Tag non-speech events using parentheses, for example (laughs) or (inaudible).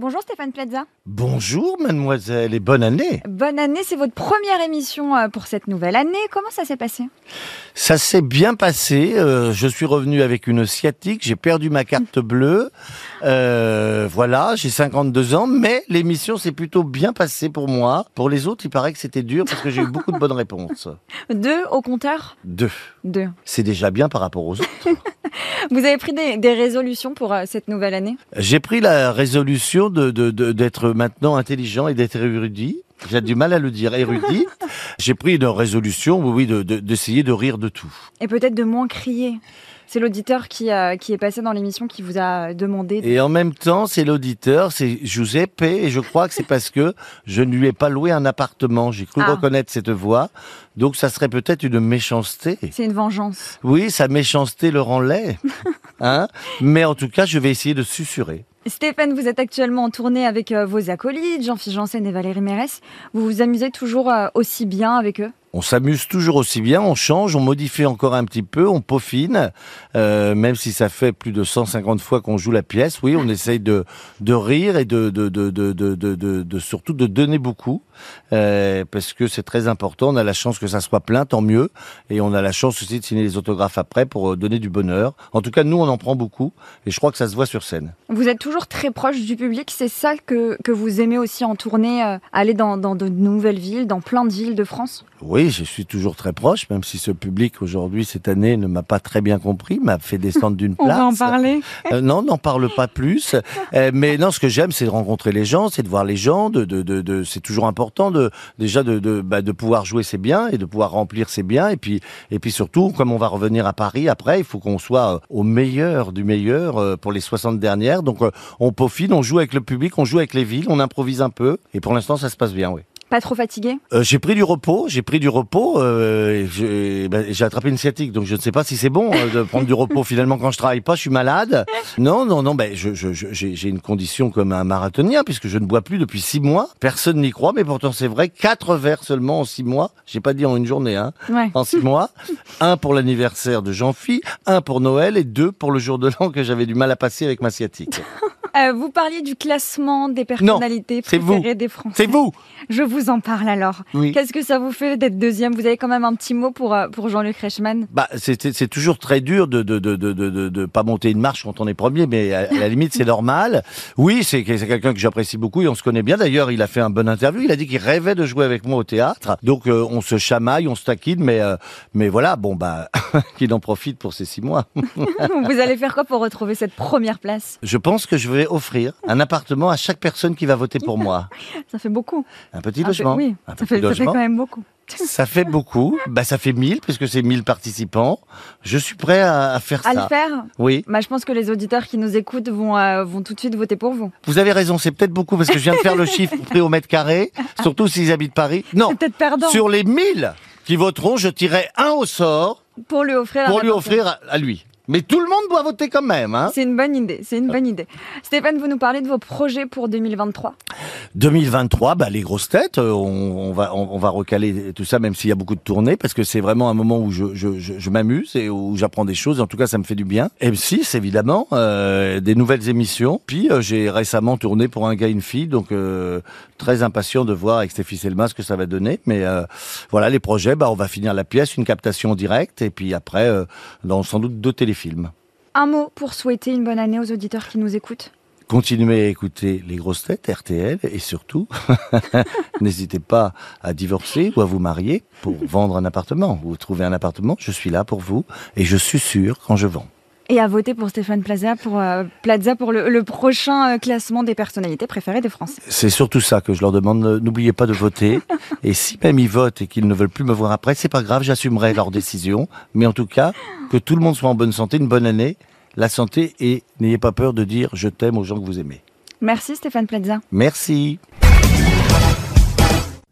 Bonjour Stéphane Plaza. Bonjour mademoiselle et bonne année. Bonne année, c'est votre première émission euh, pour cette nouvelle année. Comment ça s'est passé? Ça s'est bien passé. euh, je suis revenu avec une sciatique. J'ai perdu ma carte bleue. Euh, voilà, j'ai 52 ans, mais l'émission s'est plutôt bien passée pour moi. Pour les autres, il paraît que c'était dur parce que j'ai eu (laughs) beaucoup de bonnes réponses. Deux au compteur? Deux. Deux. C'est déjà bien par rapport aux autres. (laughs) Vous avez pris des, des résolutions pour euh, cette nouvelle année? J'ai pris la résolution de de- de- d'être maintenant intelligent et d'être érudit. J'ai du mal à le dire, érudit. (laughs) J'ai pris une résolution, oui, de- de- d'essayer de rire de tout. Et peut-être de moins crier. C'est l'auditeur qui, euh, qui est passé dans l'émission qui vous a demandé. Et en même temps, c'est l'auditeur, c'est Giuseppe, et je crois que c'est parce que je ne lui ai pas loué un appartement. J'ai cru Ah. reconnaître cette voix. Donc ça serait peut-être une méchanceté. C'est une vengeance. Oui, sa méchanceté le rend laid. (laughs) Hein Mais en tout cas, je vais essayer de susurrer. Stéphane, vous êtes actuellement en tournée avec euh, vos acolytes, Jean-Philippe Janssen et Valérie Mérès. Vous vous amusez toujours euh, aussi bien avec eux? On s'amuse toujours aussi bien, on change, on modifie encore un petit peu, on peaufine, euh, même si ça fait plus de 150 fois qu'on joue la pièce. Oui, on essaye de, de rire et de, de, de, de, surtout de donner beaucoup, euh, parce que c'est très important. On a la chance que ça soit plein, tant mieux, et on a la chance aussi de signer les autographes après pour euh, donner du bonheur. En tout cas, nous, on en prend beaucoup, et je crois que ça se voit sur scène. Vous êtes toujours très proche du public, c'est ça que, que vous aimez aussi en tournée, euh, aller dans, dans de nouvelles villes, dans plein de villes de France? Oui, je suis toujours très proche, même si ce public aujourd'hui, cette année, ne m'a pas très bien compris, m'a fait (laughs) descendre d'une On place. va en parler. Euh, non, n'en parle pas plus. Euh, mais non, ce que j'aime, c'est de rencontrer les gens, c'est de voir les gens. De, de, de, de- c'est toujours important de déjà de, de, bah, de pouvoir jouer c'est bien et de pouvoir remplir c'est bien. Et puis et puis surtout, comme on va revenir à Paris après, il faut qu'on soit euh, au meilleur du meilleur euh, pour les 60 dernières. Donc on peaufine, on joue avec le public, on joue avec les villes, on improvise un peu. Et pour l'instant, ça se passe bien, oui. Pas trop fatigué? Euh, j'ai pris du repos, j'ai pris du repos, euh, j'ai ben, attrapé une sciatique, donc je ne sais pas si c'est bon euh, de prendre du repos finalement quand je travaille pas, je suis malade. Non, non, non, ben je, je, je- j'ai j'ai une condition comme un marathonien puisque je ne bois plus depuis six mois. Personne n'y croit, mais pourtant c'est vrai, quatre verres seulement en six mois. J'ai pas dit en une journée, hein, Ouais. en six mois. Un pour l'anniversaire de Jean-Phi, un pour Noël et deux pour le jour de l'an que j'avais du mal à passer avec ma sciatique. Euh, vous parliez du classement des personnalités vous. préférées des Français. C'est vous. Je vous en parle alors. Oui. Qu'est-ce que ça vous fait d'être deuxième? Vous avez quand même un petit mot pour, euh, pour Jean-Luc Reichmann Bah, c'est toujours très dur de de, de, de, de, pas monter une marche quand on est premier, mais à, à la limite c'est normal. Oui, c'est c'est quelqu'un que j'apprécie beaucoup et on se connaît bien. D'ailleurs, il a fait un bon interview. Il a dit qu'il rêvait de jouer avec moi au théâtre. Donc euh, on se chamaille, on se taquine, mais euh, mais voilà, bon bah (laughs) qu'il en profite pour ces six mois. (laughs) Vous allez faire quoi pour retrouver cette première place? Je pense que je vais offrir un appartement à chaque personne qui va voter pour moi. Ça fait beaucoup. Un petit logement. oui, un ça petit fait, ça fait logement. quand même beaucoup. Ça fait beaucoup. Bah ça fait 1000 puisque c'est 1000 participants. Je suis prêt à, à faire À ça. le faire Oui. bah, Je pense que les auditeurs qui nous écoutent vont, euh, vont tout de suite voter pour vous. Vous avez raison, c'est peut-être beaucoup parce que je viens de faire le chiffre pris au mètre carré, surtout s'ils habitent Paris. Non, peut-être perdant sur les 1000 qui voteront, je tirerai un au sort pour lui offrir. pour lui offrir à, à lui. Mais tout le monde doit voter quand même. Hein. C'est une bonne idée, c'est une bonne idée. Stéphane, vous nous parlez de vos projets pour 2023. 2023, bah, les grosses têtes, euh, on, on va on, on va recaler tout ça, même s'il y a beaucoup de tournées, parce que c'est vraiment un moment où je, je, je, je m'amuse et où j'apprends des choses. En tout cas, ça me fait du bien. M6, évidemment, euh, des nouvelles émissions. Puis euh, j'ai récemment tourné pour un gars, une fille, donc euh, très impatient de voir avec Stéphie Selma ce que ça va donner. Mais euh, voilà, les projets, bah, on va finir la pièce, une captation directe, et puis après, euh, dans sans doute deux Un mot pour souhaiter une bonne année aux auditeurs qui nous écoutent. Continuez à écouter les grosses têtes RTL et surtout, (laughs) n'hésitez pas à divorcer ou à vous marier pour vendre un appartement ou trouver un appartement. Je suis là pour vous et je suis sûr quand je vends. Et à voter pour Stéphane Plaza pour, euh, Plaza pour le, le prochain euh, classement des personnalités préférées des Français. C'est surtout ça que je leur demande. N'oubliez pas de voter. (laughs) Et si même ils votent et qu'ils ne veulent plus me voir après, c'est pas grave, j'assumerai leur décision. Mais en tout cas, que tout le monde soit en bonne santé, une bonne année, la santé et n'ayez pas peur de dire je t'aime aux gens que vous aimez. Merci Stéphane Plaza. Merci.